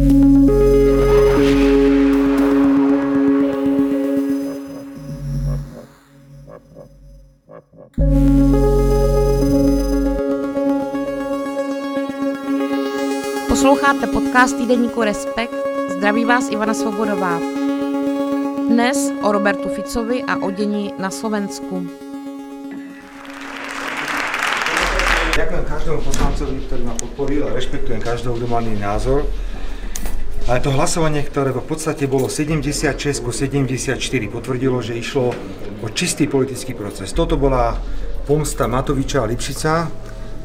Posloucháte podcast týdeníku Respekt. Zdraví vás Ivana Svobodová. Dnes o Robertu Ficovi a o dění na Slovensku. Ďakujem každému poslancovi, ktorý ma podporil a rešpektujem každého, kto má názor. Ale to hlasovanie, ktoré v podstate bolo 76 ku 74, potvrdilo, že išlo o čistý politický proces. Toto bola pomsta Matoviča a Lipšica,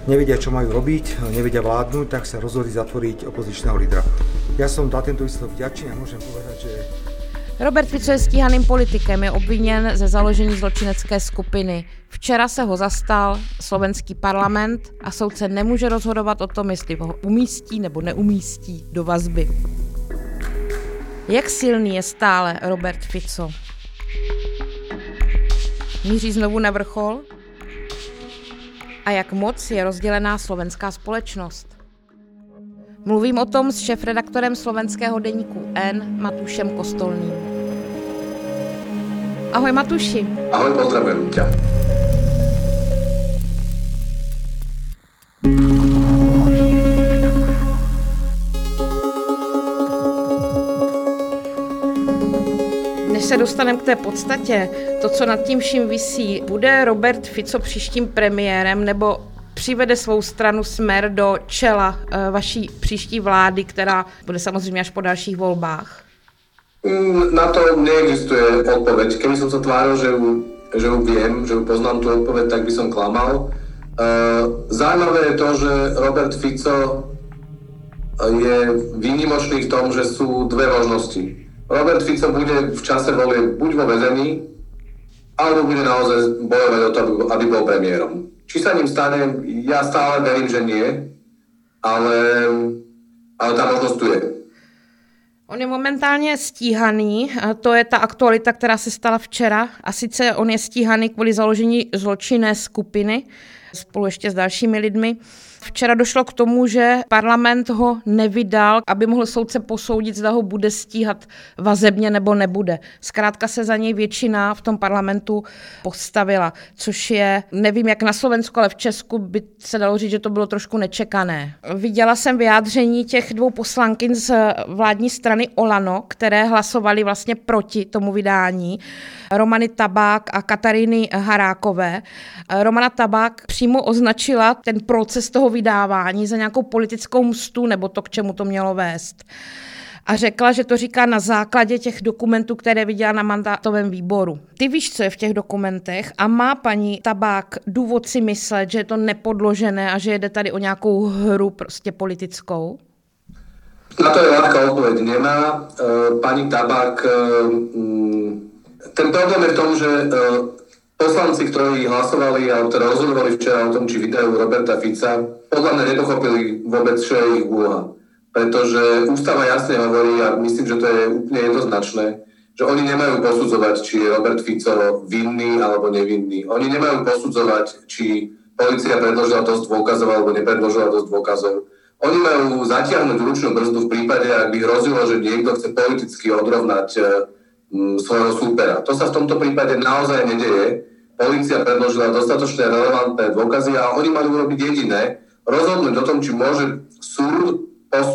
nevedia, čo majú robiť, nevedia vládnuť, tak sa rozhodli zatvoriť opozičného lídra. Ja som za tento výsledok vďačný a môžem povedať, že Robert Fico je stíhaným politikem, je obviněn ze založení zločinecké skupiny. Včera se ho zastal slovenský parlament a soudce nemůže rozhodovat o tom, jestli ho umístí nebo neumístí do vazby. Jak silný je stále Robert Fico? Míří znovu na vrchol? a jak moc je rozdělená slovenská společnost. Mluvím o tom s šefredaktorem slovenského deníku N Matušem Kostolným. Ahoj Matuši. Ahoj, pozdravujem ťa. Než se dostaneme k té podstatě, to, co nad tím vším visí, bude Robert Fico příštím premiérem nebo přivede svou stranu Smer do čela uh, vaší příští vlády, která bude samozřejmě až po dalších volbách? Mm, na to neexistuje odpoveď. Keby som sa tváril, že ju, že ju viem, že ju poznám tú odpoveď, tak by som klamal. Uh, zaujímavé je to, že Robert Fico je výnimočný v tom, že sú dve možnosti. Robert Fico bude v čase volie buď vo vezení, alebo bude naozaj bojovať o to, aby bol premiérom. Či sa ním stane, ja stále verím, že nie, ale, ale tá možnosť tu je. On je momentálně stíhaný, to je ta aktualita, která se stala včera. A sice on je stíhaný kvůli založení zločinné skupiny spolu ještě s dalšími lidmi. Včera došlo k tomu, že parlament ho nevydal, aby mohl soudce posoudit, zda ho bude stíhat vazebně nebo nebude. Zkrátka se za něj většina v tom parlamentu postavila, což je, nevím jak na Slovensku, ale v Česku by se dalo říct, že to bylo trošku nečekané. Viděla jsem vyjádření těch dvou poslankyň z vládní strany Olano, které hlasovali vlastně proti tomu vydání. Romany Tabák a Kataríny Harákové. Romana Tabák přímo označila ten proces toho vydávání za nějakou politickou mstu nebo to, k čemu to mělo vést. A řekla, že to říká na základě těch dokumentů, které viděla na mandátovém výboru. Ty víš, co je v těch dokumentech a má paní Tabák důvod si myslet, že je to nepodložené a že jde tady o nějakou hru prostě politickou? Na to je ľahká odpoveď nemá. E, pani Tabák, e, ten problém je v tom, že e, poslanci, ktorí hlasovali alebo teda rozhodovali včera o tom, či vydajú Roberta Fica, podľa mňa nepochopili vôbec, čo je ich úloha. Pretože ústava jasne hovorí, a myslím, že to je úplne jednoznačné, že oni nemajú posudzovať, či je Robert Fico vinný alebo nevinný. Oni nemajú posudzovať, či policia predložila dosť dôkazov alebo nepredložila dosť dôkazov. Oni majú zatiahnuť ručnú brzdu v prípade, ak by hrozilo, že niekto chce politicky odrovnať e, svojho súpera. To sa v tomto prípade naozaj nedeje. Polícia predložila dostatočne relevantné dôkazy a oni mali urobiť jediné, rozhodnúť o tom, či môže súd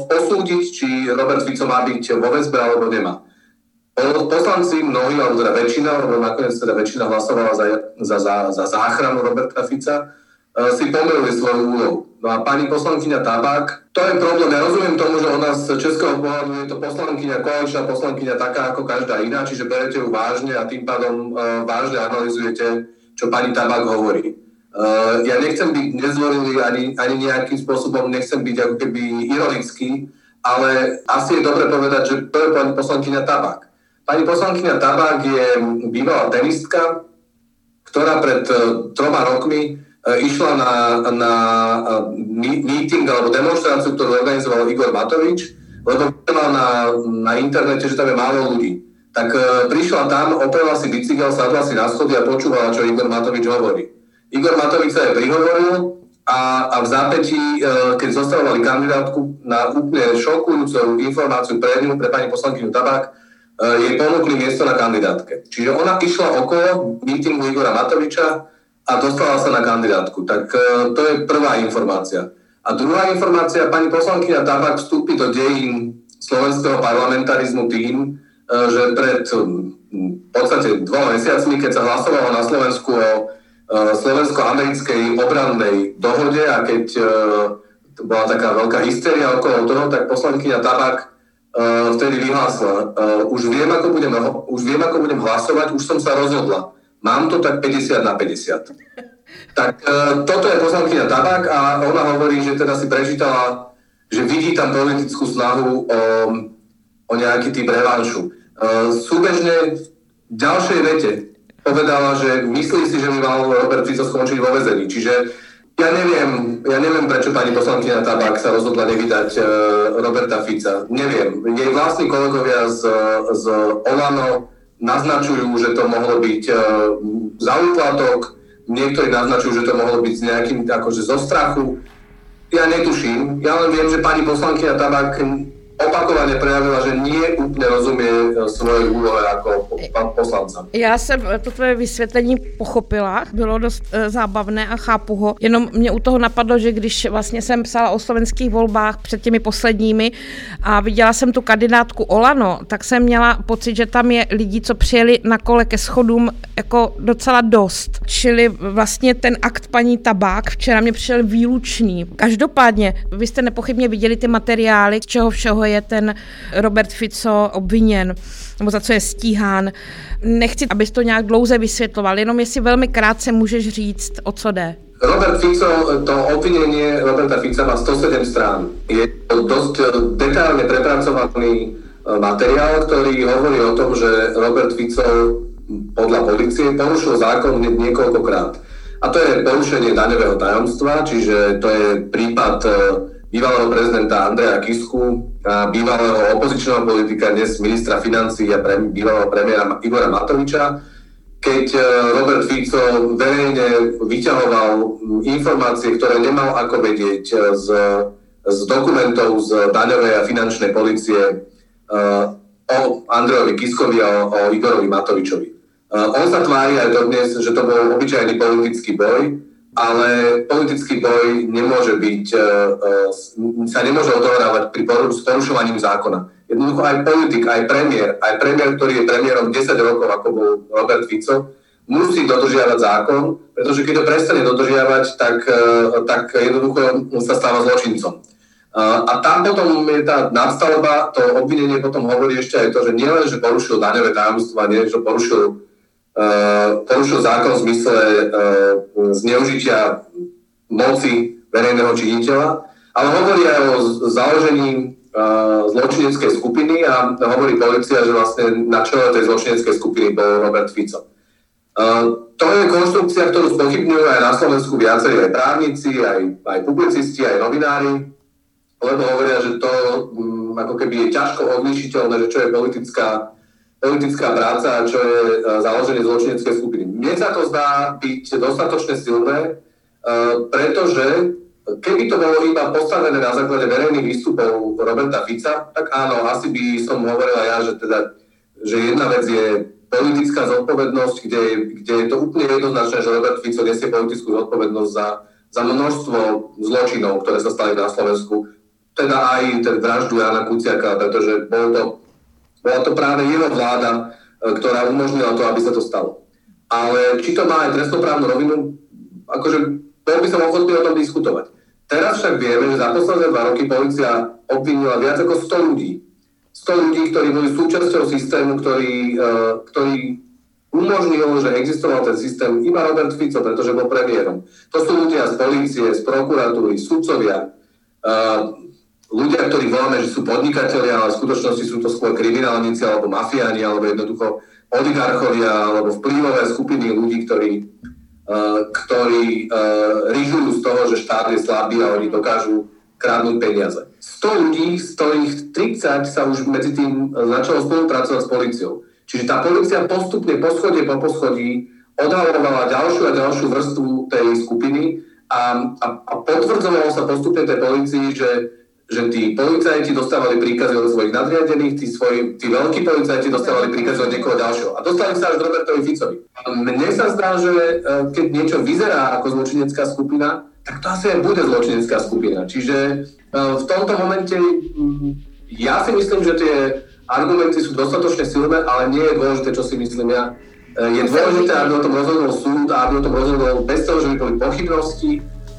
posúdiť, či Robert Fico má byť vo väzbe alebo nemá. Poslanci, mnohí, alebo teda väčšina, lebo nakoniec teda väčšina hlasovala za, za, za, za záchranu Roberta Fica, si pomerili svoju úlohu. No a pani poslankyňa Tabák, to je problém. Ja rozumiem tomu, že ona z českého pohľadu je to poslankyňa, koaličná poslankyňa taká ako každá iná, čiže berete ju vážne a tým pádom uh, vážne analizujete, čo pani Tabák hovorí. Uh, ja nechcem byť nezvorilý ani, ani nejakým spôsobom, nechcem byť ako keby ironický, ale asi je dobre povedať, že to je pani poslankyňa Tabák. Pani poslankyňa Tabák je bývalá tenistka, ktorá pred uh, troma rokmi išla na, na uh, meeting alebo demonstráciu, ktorú organizoval Igor Matovič, lebo videla na, na internete, že tam je málo ľudí. Tak uh, prišla tam, oprela si bicykel, sadla si na schody a počúvala, čo Igor Matovič hovorí. Igor Matovič sa aj prihovoril a a, v zápätí, e, keď zostavovali kandidátku na úplne šokujúcu informáciu pre ňu, pre pani poslankyňu Tabák, e, jej ponúkli miesto na kandidátke. Čiže ona išla okolo mítingu Igora Matoviča a dostala sa na kandidátku. Tak e, to je prvá informácia. A druhá informácia, pani poslankyňa Tabák vstúpi do dejín slovenského parlamentarizmu tým, že pred v podstate dvoma mesiacmi, keď sa hlasovalo na Slovensku o Eh, slovensko-americkej obrannej dohode a keď bola taká veľká hysteria okolo toho, tak poslankyňa Tabak vtedy vyhlásila, už, viem, ako budem, už viem, ako budem hlasovať, už som sa rozhodla. Mám to tak 50 na 50. Tak uh, toto je poslankyňa Tabak a ona hovorí, že teda si prečítala, že vidí tam politickú snahu o, o nejaký typ revanšu. Uh, súbežne v ďalšej vete povedala, že myslí si, že by mal Robert Fico skončiť vo vezení. Čiže ja neviem, ja neviem, prečo pani poslankyňa Tabak sa rozhodla nevydať uh, Roberta Fica. Neviem. Jej vlastní kolegovia z, z Olano naznačujú, že to mohlo byť uh, za úplatok, niektorí naznačujú, že to mohlo byť z nejakým, akože zo strachu. Ja netuším. Ja len viem, že pani poslankyňa Tabak opakovane prejavila, že nie úplně rozumie svoje úlohe jako poslanca. Já jsem to tvoje vysvětlení pochopila, bylo dost e, zábavné a chápu ho, jenom mě u toho napadlo, že když vlastně jsem psala o slovenských volbách před těmi posledními a viděla jsem tu kandidátku Olano, tak jsem měla pocit, že tam je lidí, co přijeli na kole ke schodům jako docela dost. Čili vlastně ten akt paní Tabák včera mě přišel výlučný. Každopádně, vy jste nepochybně viděli ty materiály, z čeho všeho je ten Robert Fico obviněn, nebo za co je stíhán. Nechci, abys to nějak dlouze vysvětloval, jenom jestli velmi krátce můžeš říct, o co jde. Robert Fico, to obvinenie Roberta Fica má 107 strán. Je to dosť detailne prepracovaný e, materiál, ktorý hovorí o tom, že Robert Fico podľa policie porušil zákon niekoľkokrát. A to je porušenie daňového tajomstva, čiže to je prípad e, bývalého prezidenta Andreja Kisku, bývalého opozičného politika, dnes ministra financí a pre, bývalého premiéra Igora Matoviča, keď e, Robert Fico verejne vyťahoval informácie, ktoré nemal ako vedieť e, z, z dokumentov z daňovej a finančnej policie e, o Andrejovi Kiskovi a o Igorovi Matovičovi. On sa tvári aj dodnes, že to bol obyčajný politický boj, ale politický boj nemôže byť, e, e, sa nemôže odohrávať pri porušovaní zákona. Jednoducho aj politik, aj premiér, aj premiér, ktorý je premiérom 10 rokov, ako bol Robert Fico, musí dodržiavať zákon, pretože keď ho prestane dodržiavať, tak, e, tak jednoducho sa stáva zločincom. A tam potom je tá nadstavba, to obvinenie potom hovorí ešte aj to, že nielen, že porušil daňové tajomstva, nie, že porušil porušil zákon v zmysle eh, zneužitia moci verejného činiteľa, ale hovorí aj o založení eh, zločineckej skupiny a hovorí policia, že vlastne na čele tej zločineckej skupiny bol Robert Fico. To je konštrukcia, ktorú spochybňujú aj na Slovensku viacerí aj právnici, aj, aj publicisti, aj novinári, lebo hovoria, že to um, ako keby je ťažko odlišiteľné, že čo je politická politická práca, čo je e, založenie zločineckej skupiny. Mne sa to zdá byť dostatočne silné, e, pretože keby to bolo iba postavené na základe verejných výstupov Roberta Fica, tak áno, asi by som hovorila ja, že, teda, že jedna vec je politická zodpovednosť, kde, kde je to úplne jednoznačné, že Robert Fico nesie politickú zodpovednosť za, za množstvo zločinov, ktoré sa stali na Slovensku, teda aj ten vraždu Jana Kuciaka, pretože bol to bola to práve jeho vláda, e, ktorá umožnila to, aby sa to stalo. Ale či to má aj trestnoprávnu rovinu, akože bol by som ochotný o tom diskutovať. Teraz však vieme, že za posledné dva roky policia obvinila viac ako 100 ľudí. 100 ľudí, ktorí boli súčasťou systému, ktorý, e, ktorý umožnil, že existoval ten systém iba Robert Fico, pretože bol premiérom. To sú ľudia z policie, z prokuratúry, sudcovia, e, ľudia, ktorí voláme, že sú podnikatelia, ale v skutočnosti sú to skôr kriminálnici alebo mafiáni, alebo jednoducho oligarchovia, alebo vplyvové skupiny ľudí, ktorí, uh, ktorí uh, ryžujú z toho, že štát je slabý a oni dokážu krádnuť peniaze. 100 ľudí, z ktorých 30 sa už medzi tým začalo spolupracovať s policiou. Čiže tá policia postupne po schode po poschodí odhalovala ďalšiu a ďalšiu vrstvu tej skupiny a, a, a potvrdzovalo sa postupne tej policii, že, že tí policajti dostávali príkazy od svojich nadriadených, tí, svoji, tí veľkí policajti dostávali príkazy od niekoho ďalšieho. A dostali sa až k Robertovi Ficovi. Mne sa zdá, že e, keď niečo vyzerá ako zločinecká skupina, tak to asi aj bude zločinecká skupina. Čiže e, v tomto momente ja si myslím, že tie argumenty sú dostatočne silné, ale nie je dôležité, čo si myslím ja Eh, je dôležité, aby o tom rozhodol súd a aby o tom rozhodol bez toho, že by boli pochybnosti,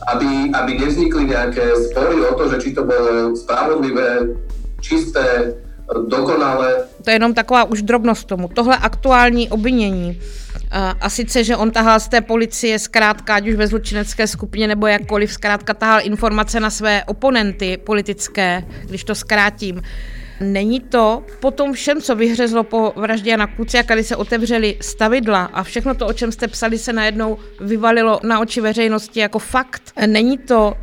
aby, aby nevznikli nejaké spory o to, že či to bolo spravodlivé, čisté, dokonalé. To je jenom taková už drobnost tomu. Tohle aktuální obvinění a sice, že on tahal z té policie zkrátka, ať už ve zločinecké skupině nebo jakkoliv, zkrátka tahal informace na své oponenty politické, když to zkrátím. Není to po tom všem, co vyhřezlo po vraždě Jana Kuciaka, kdy se otevřely stavidla a všechno to, o čem jste psali, se najednou vyvalilo na oči veřejnosti jako fakt. Není to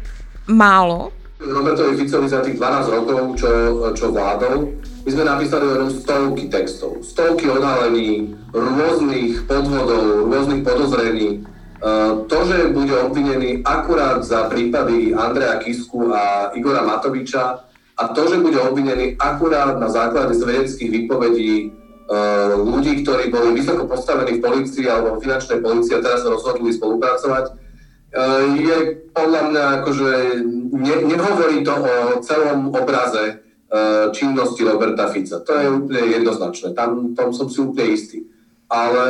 málo? Robertovi Ficovi za tých 12 rokov, čo, čo vládol, my sme napísali len stovky textov, stovky odhalení, rôznych podvodov, rôznych podozrení. To, že bude obvinený akurát za prípady Andreja Kisku a Igora Matoviča, a to, že bude obvinený akurát na základe svedeckých výpovedí uh, ľudí, ktorí boli vysoko postavení v policii alebo finančnej policii a teraz sa rozhodli spolupracovať, uh, je podľa mňa akože ne, nehovorí to o celom obraze uh, činnosti Roberta Fica. To je úplne jednoznačné. Tam, tam som si úplne istý. Ale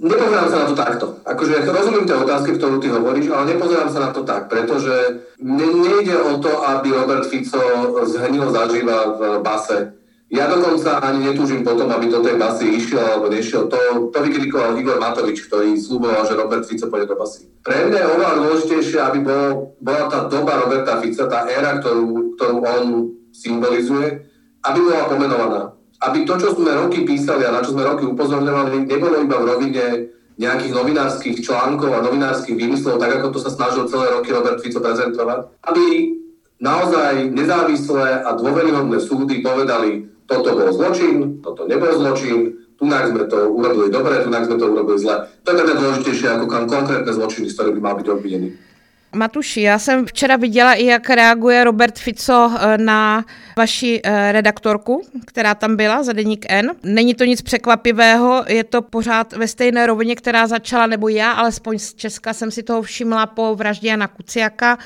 Nepozerám sa na to takto. Akože rozumiem tie otázky, ktorú ty hovoríš, ale nepozerám sa na to tak, pretože ne, nejde o to, aby Robert Fico zhnil zažíva v base. Ja dokonca ani netúžim potom, aby do tej basy išiel alebo nešiel. To, to vykrikoval Igor Matovič, ktorý slúboval, že Robert Fico pôjde do basy. Pre mňa je oveľa dôležitejšie, aby bol, bola tá doba Roberta Fica, tá éra, ktorú, ktorú on symbolizuje, aby bola pomenovaná aby to, čo sme roky písali a na čo sme roky upozorňovali, nebolo iba v rovine nejakých novinárskych článkov a novinárskych výmyslov, tak ako to sa snažil celé roky Robert Fico prezentovať, aby naozaj nezávislé a dôveryhodné súdy povedali, toto bol zločin, toto nebol zločin, tu sme to urobili dobre, tu sme to urobili zle. To je teda dôležitejšie ako konkrétne zločiny, z ktorých by mal byť obvinený. Matuši, já jsem včera viděla i, jak reaguje Robert Fico eh, na vaši eh, redaktorku, která tam byla za deník N. Není to nic překvapivého, je to pořád ve stejné rovině, která začala, nebo já, alespoň z Česka jsem si toho všimla po vraždě Jana Kuciaka,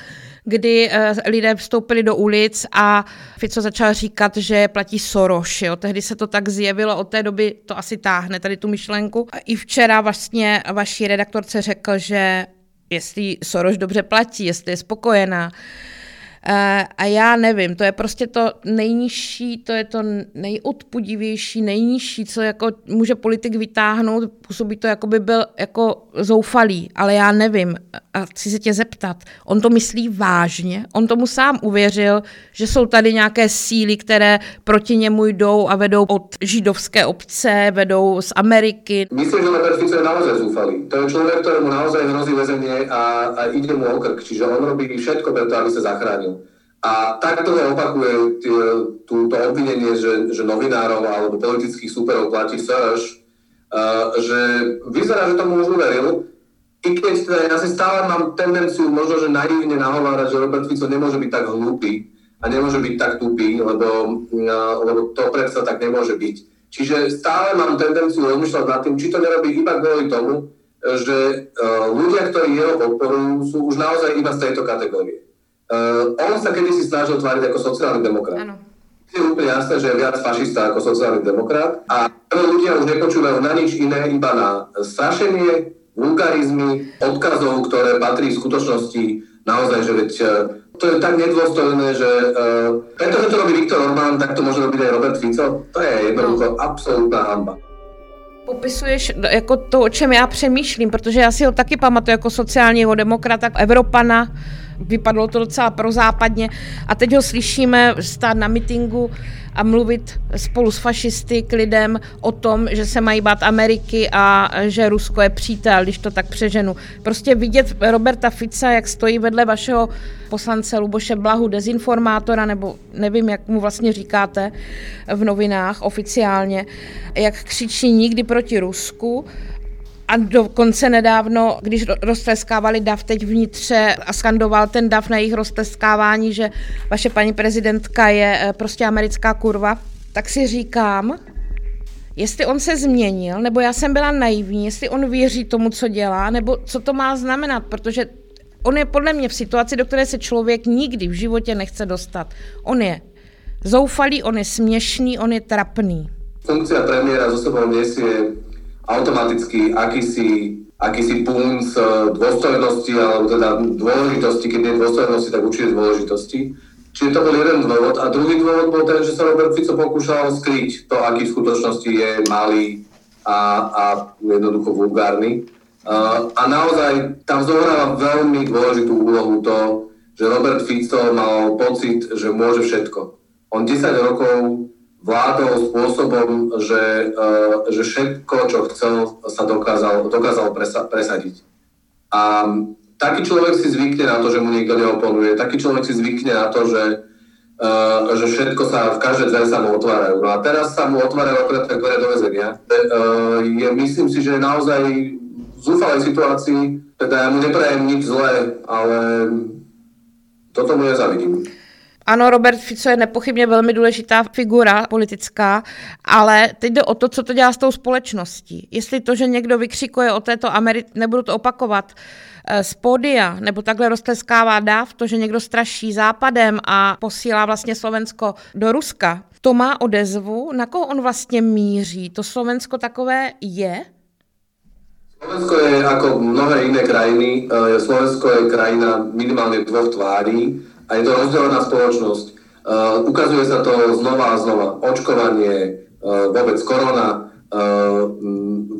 kdy uh, lidé vstoupili do ulic a Fico začal říkat, že platí Soros. Jo. Tehdy se to tak zjevilo, od té doby to asi táhne, tady tu myšlenku. I včera vlastně vaší redaktorce řekl, že jestli Soros dobře platí, jestli je spokojená. Eh, a já nevím, to je prostě to nejnižší, to je to nejodpudivější, nejnižší, co jako může politik vytáhnout, působí to, jako by byl jako zoufalý, ale já nevím a chci se tě zeptat, on to myslí vážně? On tomu sám uvěřil, že jsou tady nějaké síly, které proti němu jdou a vedou od židovské obce, vedou z Ameriky. Myslím, že Robert Fico je naozaj zúfalý. To je človek, ktorému naozaj hrozí väzenie a, a ide mu okrk, čiže on robí všetko preto, aby sa zachránil. A takto opakuje túto obvinenie, že, že novinárov alebo politických superov platí Soros, uh, že vyzerá, že tomu už uveril, i keď teda ja si stále mám tendenciu možno, že naivne nahovárať, že Robert Fico nemôže byť tak hlúpy a nemôže byť tak tupý, lebo, lebo to predsa tak nemôže byť. Čiže stále mám tendenciu rozmýšľať nad tým, či to nerobí iba kvôli tomu, že ľudia, ktorí jeho podporujú, sú už naozaj iba z tejto kategórie. Uh, on sa kedysi snažil tváriť ako sociálny demokrat. Ano. Je úplne jasné, že je viac fašista ako sociálny demokrat a ľudia už nepočúvajú na nič iné, iba na strašenie, vulgarizmy, odkazov, ktoré patrí v skutočnosti naozaj, že veď uh, to je tak nedôstojné, že uh, pretože to robí Viktor Orbán, tak to môže robiť aj Robert Fico. To je jednoducho no. absolútna hamba. Popisuješ jako to, o čem já přemýšlím, protože já si ho taky pamatuju jako sociálního demokrata, Evropana, vypadlo to docela prozápadně a teď ho slyšíme stát na mitingu a mluvit spolu s fašisty k lidem o tom, že se mají bát Ameriky a že Rusko je přítel, když to tak přeženu. Prostě vidět Roberta Fica, jak stojí vedle vašeho poslance Luboše Blahu, dezinformátora, nebo nevím, jak mu vlastně říkáte v novinách oficiálně, jak křičí nikdy proti Rusku, A dokonce nedávno, když roztleskávali DAF teď vnitře a skandoval ten DAF na jejich roztleskávání, že vaše paní prezidentka je eh, prostě americká kurva, tak si říkám, jestli on se změnil, nebo já jsem byla naivní, jestli on věří tomu, co dělá, nebo co to má znamenat, protože on je podle mě v situaci, do které se člověk nikdy v životě nechce dostat. On je zoufalý, on je směšný, on je trapný. Funkcia premiéra zo sebou nesie automaticky akýsi, akýsi punc eh, dôstojnosti, alebo teda dôležitosti, keď nie dôstojnosti, tak určite dôležitosti. Čiže to bol jeden dôvod. A druhý dôvod bol ten, že sa Robert Fico pokúšal skryť to, aký v skutočnosti je malý a, a jednoducho vulgárny. Uh, a naozaj tam zohráva veľmi dôležitú úlohu to, že Robert Fico mal pocit, že môže všetko. On 10 rokov vládol spôsobom, že, uh, že všetko, čo chcel, sa dokázal, dokázal presa, presadiť. A taký človek si zvykne na to, že mu niekto neoponuje, taký človek si zvykne na to, že, uh, že všetko sa, v každej dvere sa mu otvárajú. No a teraz sa mu otvárajú akorát tak dvere do väzenia. Uh, je, myslím si, že naozaj v zúfalej situácii, teda ja mu neprajem nič zlé, ale toto mu nezavidím. Ano, Robert Fico je nepochybně velmi důležitá figura politická, ale teď jde o to, co to dělá s tou společností. Jestli to, že někdo vykřikuje o této Americe, nebudu to opakovat, eh, z pódia, nebo takhle roztleskává dáv, to, že někdo straší západem a posílá vlastně Slovensko do Ruska, to má odezvu, na koho on vlastně míří. To Slovensko takové je? Slovensko je ako mnohé iné krajiny, eh, Slovensko je krajina minimálne dvoch tvárí a je to rozdelená spoločnosť. Uh, ukazuje sa to znova a znova. Očkovanie, uh, vôbec korona, uh,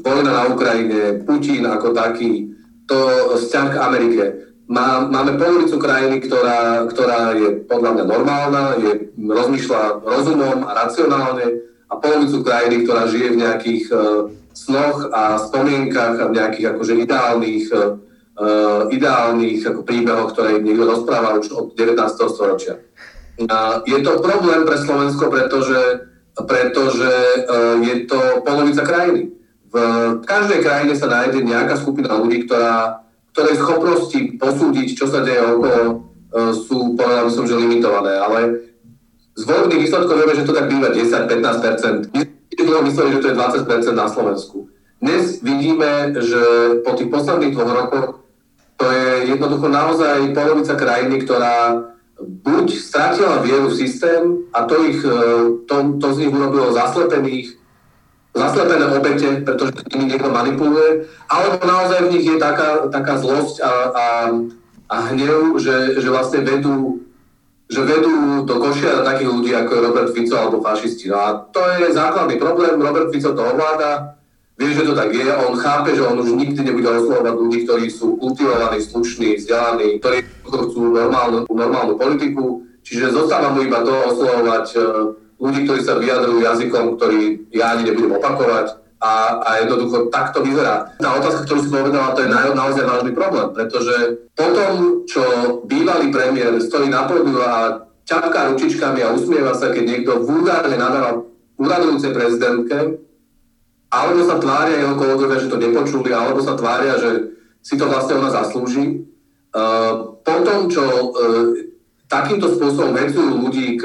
vojna na Ukrajine, Putin ako taký, to vzťah k Amerike. Má, máme polovicu krajiny, ktorá, ktorá je podľa mňa normálna, je, rozmýšľa rozumom a racionálne a polovicu krajiny, ktorá žije v nejakých uh, snoch a spomienkach a v nejakých akože ideálnych uh, ideálnych ako príbehoch, ktoré niekto rozpráva už od 19. storočia. Je to problém pre Slovensko, pretože, pretože uh, je to polovica krajiny. V každej krajine sa nájde nejaká skupina ľudí, ktorá, ktorej schopnosti posúdiť, čo sa deje okolo, uh, sú, povedal by som, že limitované. Ale z volebných výsledkov vieme, že to tak býva 10-15%. My mysleli, že to je 20% na Slovensku. Dnes vidíme, že po tých posledných dvoch rokoch to je jednoducho naozaj polovica krajiny, ktorá buď stratila vieru v systém a to, ich, e, to, to z nich urobilo zaslepených, zaslepené obete, pretože nimi niekto manipuluje, alebo naozaj v nich je taká, taká zlosť a, a, a hnev, že, že vlastne vedú že vedú do košia takých ľudí, ako je Robert Fico alebo fašisti. No a to je základný problém, Robert Fico to ovláda, vie, že to tak je, on chápe, že on už nikdy nebude oslovovať ľudí, ktorí sú kultivovaní, slušní, vzdelaní, ktorí chcú normálnu, normálnu politiku, čiže zostáva mu iba to oslovovať e, ľudí, ktorí sa vyjadrujú jazykom, ktorý ja ani nebudem opakovať. A, a jednoducho takto vyzerá. Tá otázka, ktorú si povedala, to je na, naozaj vážny problém, pretože potom, čo bývalý premiér stojí na pódiu a ťapká ručičkami a usmieva sa, keď niekto vulgárne nadáva úradujúcej prezidentke, alebo sa tvária jeho kolegovia, že to nepočuli, alebo sa tvária, že si to vlastne ona zaslúži. Uh, potom, čo uh, takýmto spôsobom vedzujú ľudí k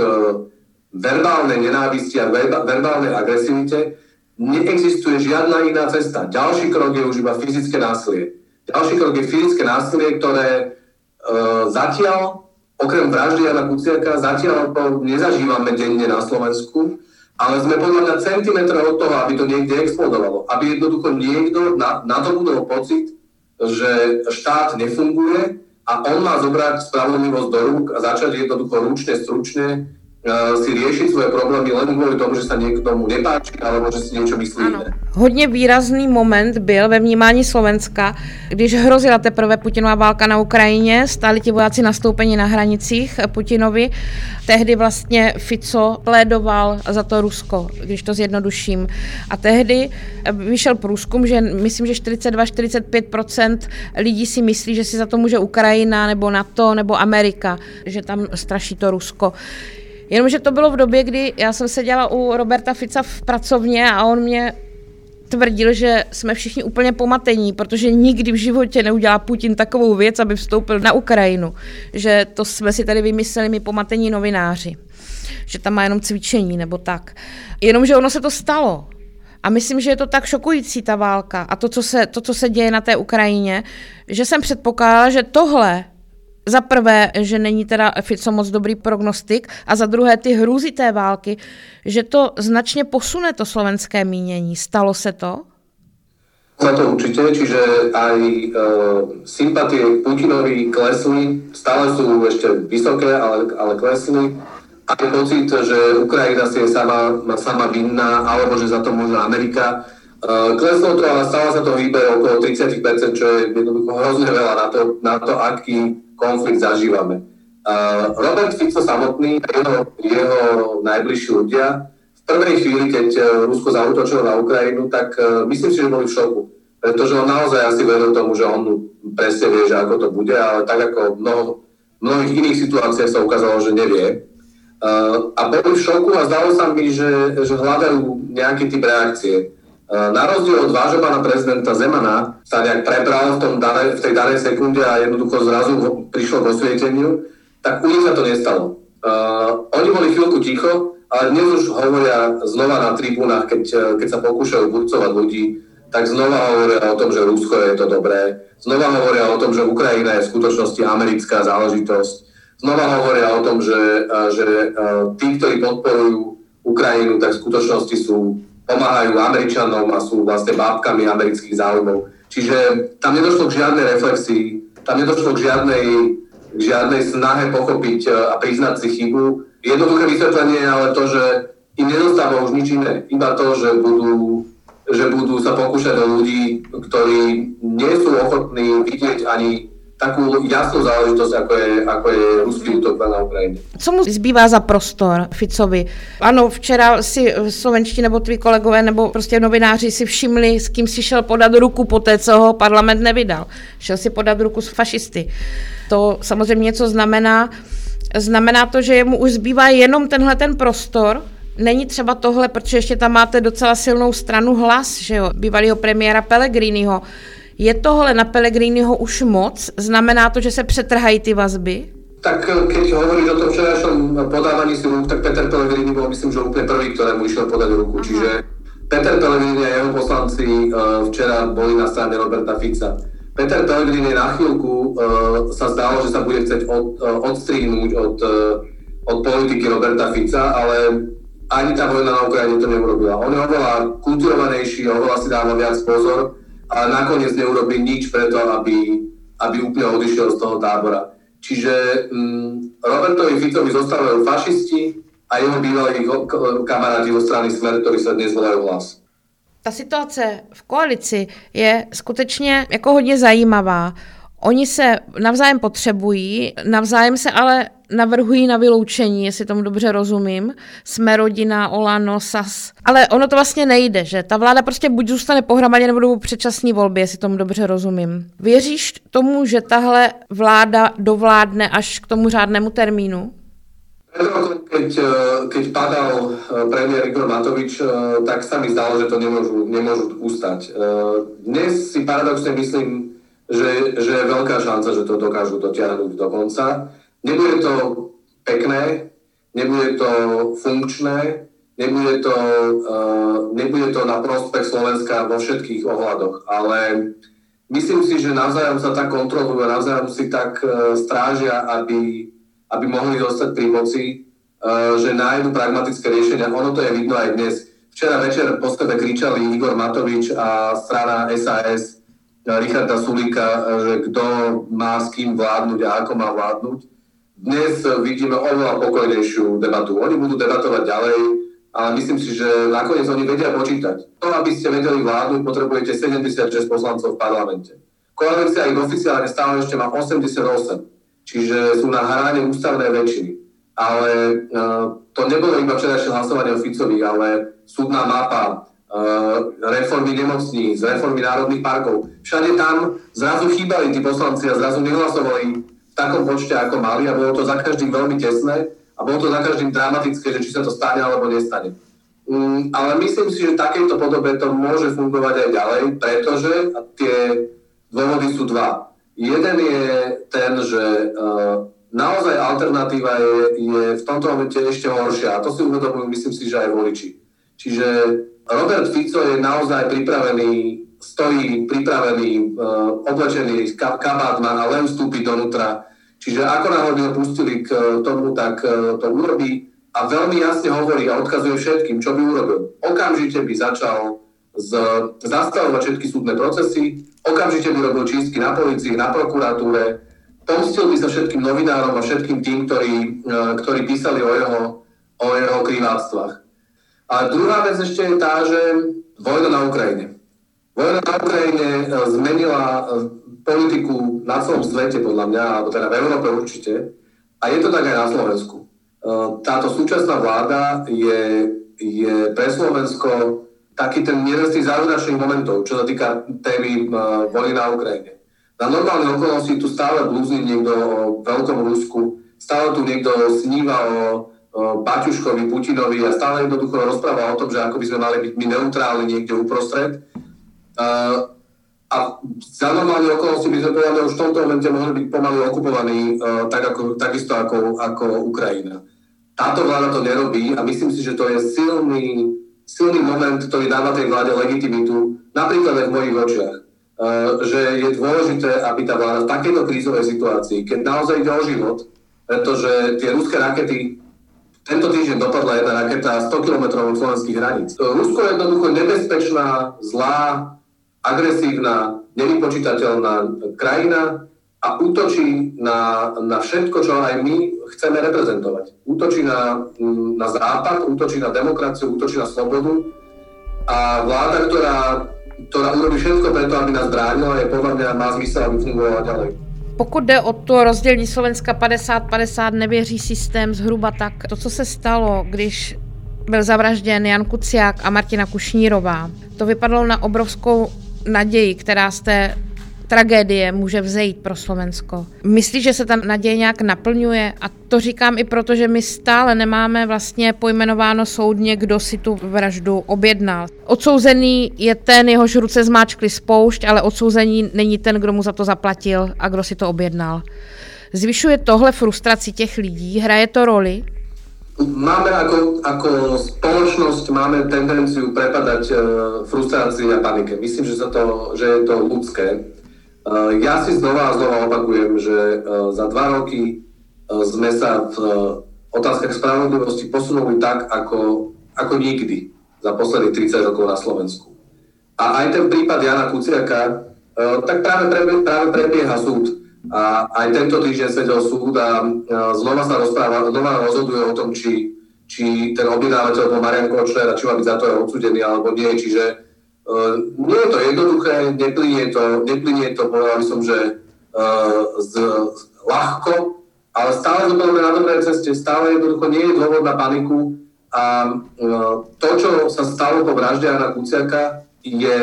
verbálnej nenávisti a verbálnej agresivite, neexistuje žiadna iná cesta. Ďalší krok je už iba fyzické násilie. Ďalší krok je fyzické násilie, ktoré zatiaľ, okrem vraždy Jana Kuciaka, zatiaľ to nezažívame denne na Slovensku ale sme podľa mňa centimetre od toho, aby to niekde explodovalo. Aby jednoducho niekto na, na to budol pocit, že štát nefunguje a on má zobrať spravodlivosť do rúk a začať jednoducho ručne, stručne si riešiť svoje problémy len kvůli tomu, že se někomu nepáčí, alebo že si něco myslí ano. Hodně výrazný moment byl ve vnímání Slovenska, když hrozila teprve Putinová válka na Ukrajině, stáli ti vojáci nastoupení na hranicích Putinovi. Tehdy vlastně Fico plédoval za to Rusko, když to zjednoduším. A tehdy vyšel průzkum, že myslím, že 42-45% lidí si myslí, že si za to může Ukrajina nebo NATO nebo Amerika, že tam straší to Rusko. Jenomže to bylo v době, kdy já jsem seděla u Roberta Fica v pracovně a on mě tvrdil, že jsme všichni úplně pomatení, protože nikdy v životě neudělá Putin takovou věc, aby vstoupil na Ukrajinu. Že to jsme si tady vymysleli my pomatení novináři. Že tam má jenom cvičení nebo tak. Jenomže ono se to stalo. A myslím, že je to tak šokující, ta válka a to, co se, to, co se děje na té Ukrajině, že jsem předpokládala, že tohle za prvé, že není teda Fico moc dobrý prognostik a za druhé ty hrůzy té války, že to značně posune to slovenské mínění. Stalo se to? Za to určite, čiže aj e, sympatie Putinovi klesli, stále sú ešte vysoké, ale, ale klesli. Aj pocit, že Ukrajina si je sama, sama vinná, alebo že za to môže Amerika. E, kleslo to, ale stále sa to výber okolo 30%, čo je jednoducho hrozne veľa na to, na to aký konflikt zažívame. Robert Fico samotný a jeho, jeho najbližší ľudia v prvej chvíli, keď uh, Rusko zautočilo na Ukrajinu, tak uh, myslím si, že boli v šoku. Pretože on naozaj asi veril tomu, že on presne vie, že ako to bude, ale tak ako mnoho, mnohých iných situáciách sa ukázalo, že nevie. Uh, a boli v šoku a zdalo sa mi, že, že hľadajú nejaký typ reakcie. Eh, na rozdiel od vášho pána prezidenta Zemana sa nejak prebral v, tom dane, v tej danej sekunde a jednoducho zrazu prišlo k osvieteniu, tak u nich sa to nestalo. Uh, oni boli chvíľku ticho, ale dnes už hovoria znova na tribúnach, keď, eh, keď sa pokúšajú burcovať ľudí, tak znova hovoria o tom, že Rusko je to dobré, znova hovoria o tom, že Ukrajina je v skutočnosti americká záležitosť, znova hovoria o tom, že, že tí, ktorí podporujú Ukrajinu, tak v skutočnosti sú pomáhajú Američanom a sú vlastne bábkami amerických záujmov. Čiže tam nedošlo k žiadnej reflexii, tam nedošlo k žiadnej, k žiadnej snahe pochopiť e, a priznať si chybu. Jednoduché vysvetlenie je ale to, že im nedostáva už nič iné. Iba to, že budú, že budú sa pokúšať o ľudí, ktorí nie sú ochotní vidieť ani takú jasnú záležitosť, ako je, ako je ruský útok na Ukrajině. Co mu zbývá za prostor Ficovi? Ano, včera si slovenští nebo tví kolegové nebo prostě novináři si všimli, s kým si šel podat ruku po té, co ho parlament nevydal. Šel si podat ruku s fašisty. To samozřejmě něco znamená. Znamená to, že mu už zbývá jenom tenhle ten prostor, Není třeba tohle, protože ještě tam máte docela silnou stranu hlas, že jo, bývalého premiéra Pellegriniho, je tohle na Pellegriniho už moc? Znamená to, že se přetrhají ty vazby? Tak eh, keď hovoríš o tom včerajšom podávaní si rúk, tak Peter Pellegrini bol myslím, že úplne prvý, ktorému išiel podať ruku. Aha. Čiže Peter Pellegrini a jeho poslanci uh, včera boli na strane Roberta Fica. Peter Pellegrini na chvíľku uh, sa zdalo, že sa bude chcieť od, odstrihnúť od, od politiky Roberta Fica, ale ani tá vojna na Ukrajine to neurobila. On je oveľa kulturovanejší, oveľa si dáva viac pozor ale nakoniec neurobí nič preto, aby, aby úplne odišiel z toho tábora. Čiže mm, Robertovi Ficovi zostávajú fašisti a jeho bývalí kamaráti zo strany Smer, ktorí sa dnes volajú hlas. Ta situace v koalici je skutečně jako hodně zajímavá. Oni se navzájem potřebují, navzájem se ale navrhují na vyloučení, jestli tomu dobře rozumím. Jsme rodina, Olano, SAS. Ale ono to vlastně nejde, že ta vláda prostě buď zůstane pohromadě, nebo budou předčasní volby, jestli tomu dobře rozumím. Věříš tomu, že tahle vláda dovládne až k tomu řádnému termínu? Keď, keď padal eh, premiér Igor Matovič, eh, tak sa mi zdalo, že to nemôžu, nemôžu ustať. Eh, dnes si paradoxne myslím, že, že je veľká šanca, že to dokážu dotiahnuť do konca. Nebude to pekné, nebude to funkčné, nebude to, uh, nebude to na prospech Slovenska vo všetkých ohľadoch, ale myslím si, že navzájom sa tak kontrolujú navzájom si tak uh, strážia, aby, aby mohli zostať pri moci, uh, že nájdu pragmatické riešenia. Ono to je vidno aj dnes. Včera večer po sebe kričali Igor Matovič a strana SAS Richarda Sulika, že kto má s kým vládnuť a ako má vládnuť dnes vidíme oveľa pokojnejšiu debatu. Oni budú debatovať ďalej, ale myslím si, že nakoniec oni vedia počítať. To, aby ste vedeli vládnuť, potrebujete 76 poslancov v parlamente. Koalícia ich oficiálne stále ešte má 88, čiže sú na hrane ústavnej väčšiny. Ale uh, to nebolo iba včerajšie hlasovanie o Ficovi, ale súdna mapa, uh, reformy nemocníc, reformy národných parkov. Všade tam zrazu chýbali tí poslanci a zrazu nehlasovali takom počte, ako mali a bolo to za každým veľmi tesné a bolo to za každým dramatické, že či sa to stane alebo nestane. Mm, ale myslím si, že v podobe to môže fungovať aj ďalej, pretože tie dôvody sú dva. Jeden je ten, že uh, naozaj alternatíva je, je v tomto momente ešte horšia a to si uvedomujú, myslím si, že aj voliči. Čiže Robert Fico je naozaj pripravený, stojí pripravený, uh, oblečený, kabát má len vstúpiť donútra. Čiže ako by ho pustili k tomu, tak uh, to urobí a veľmi jasne hovorí a odkazuje všetkým, čo by urobil. Okamžite by začal z, zastavovať všetky súdne procesy, okamžite by robil čistky na policii, na prokuratúre, pomstil by sa všetkým novinárom a všetkým tým, ktorí, e, ktorí písali o jeho, o jeho kriváctvách. A druhá vec ešte je tá, že vojna na Ukrajine. Vojna na Ukrajine zmenila politiku na celom svete, podľa mňa, alebo teda v Európe určite. A je to tak aj na Slovensku. Táto súčasná vláda je, je pre Slovensko taký ten jeden z tých záverečných momentov, čo sa týka témy vojny na Ukrajine. Na normálne okolnosti tu stále blúzni niekto o veľkom Rusku, stále tu niekto sníva o, Baťuškovi, Putinovi a stále jednoducho rozpráva o tom, že ako by sme mali byť my neutrálni niekde uprostred. Uh, a za normálne okolnosti by sme povedali, už v tomto momente mohli byť pomaly okupovaní uh, tak ako, takisto ako, ako Ukrajina. Táto vláda to nerobí a myslím si, že to je silný, silný moment, ktorý dáva tej vláde legitimitu, napríklad aj v mojich očiach Eh, že je dôležité, aby tá vláda v takejto krízovej situácii, keď naozaj ide o život, pretože tie ruské rakety, tento týždeň dopadla jedna raketa 100 km od slovenských hraníc. Eh, Rusko je jednoducho nebezpečná, zlá, agresívna, nevypočítateľná krajina a útočí na, na všetko, čo aj my chceme reprezentovať. Útočí na, na západ, útočí na demokraciu, útočí na slobodu a vláda, ktorá ktorá urobí všetko preto, aby nás bránila, je podľa mňa má zmysel, aby fungovala ďalej. Pokud jde o to rozdělení Slovenska 50-50, nevěří systém zhruba tak. To, co se stalo, když byl zavražděn Jan Kuciák a Martina Kušnírová, to vypadalo na obrovskou naději, která z té tragédie může vzejít pro Slovensko. Myslíš, že se ta naděje nějak naplňuje? A to říkám i proto, že my stále nemáme vlastně pojmenováno soudně, kdo si tu vraždu objednal. Odsouzený je ten, jehož ruce zmáčkli spoušť, ale odsouzení není ten, kdo mu za to zaplatil a kdo si to objednal. Zvyšuje tohle frustraci těch lidí? Hraje to roli? Máme ako, ako spoločnosť máme tendenciu prepadať uh, frustrácii a panike. Myslím, že, sa to, že je to ľudské. Eh, ja si znova a znova opakujem, že eh, za dva roky eh, sme sa v otázkach spravodlivosti posunuli tak, ako, ako nikdy za posledných 30 rokov na Slovensku. A aj ten prípad Jana Kuciaka, tak práve, prebie, práve prebieha súd. A aj tento týždeň sedel súd a znova sa rozpráva, znova rozhoduje o tom, či, či ten objednávateľ bol Marian Kočner a či má byť za to aj odsudený alebo nie. Čiže Uh, nie je to jednoduché, neplinie to, neplinie to povedal by som, že uh, z, ľahko, ale stále sme na dobrej ceste, stále jednoducho nie je dôvod na paniku a uh, to, čo sa stalo po vražde Jana Kuciaka, je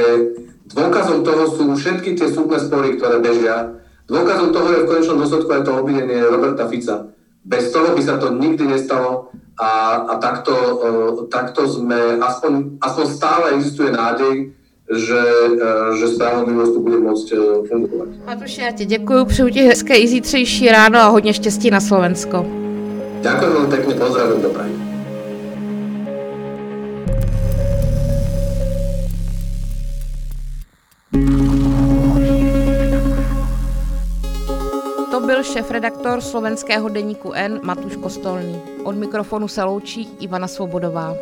dôkazom toho sú všetky tie súdne spory, ktoré bežia. Dôkazom toho je v konečnom dôsledku aj to obvinenie Roberta Fica. Bez toho by sa to nikdy nestalo a, a takto, uh, takto sme, aspoň, aspoň stále existuje nádej, že, e, že spravodlivosť tu bude môcť e, fungovať. Matuši, já ti děkuji, přeju ti hezké i zítřejší ráno a hodně štěstí na Slovensko. Ďakujem veľmi pekne, pozdravím do Prahy. Byl šéf-redaktor slovenského deníku N Matuš Kostolný. Od mikrofonu se loučí Ivana Svobodová.